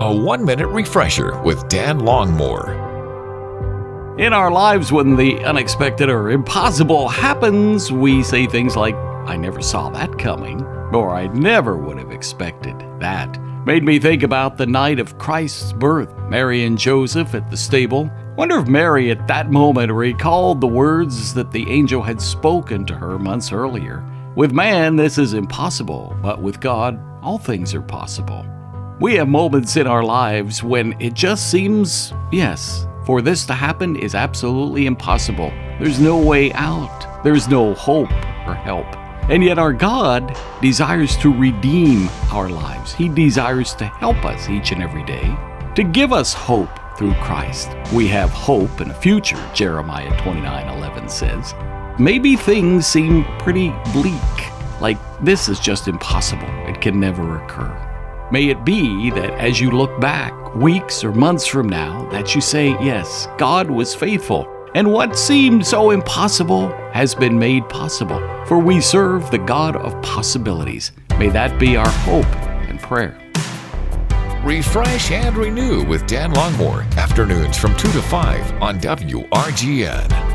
A one minute refresher with Dan Longmore. In our lives, when the unexpected or impossible happens, we say things like, I never saw that coming, or I never would have expected that. Made me think about the night of Christ's birth, Mary and Joseph at the stable. Wonder if Mary at that moment recalled the words that the angel had spoken to her months earlier. With man, this is impossible, but with God, all things are possible. We have moments in our lives when it just seems, yes, for this to happen is absolutely impossible. There's no way out, there's no hope or help. And yet, our God desires to redeem our lives. He desires to help us each and every day, to give us hope through Christ. We have hope in a future, Jeremiah 29 11 says. Maybe things seem pretty bleak, like this is just impossible, it can never occur. May it be that as you look back, weeks or months from now, that you say, Yes, God was faithful, and what seemed so impossible has been made possible, for we serve the God of possibilities. May that be our hope and prayer. Refresh and renew with Dan Longmore, afternoons from 2 to 5 on WRGN.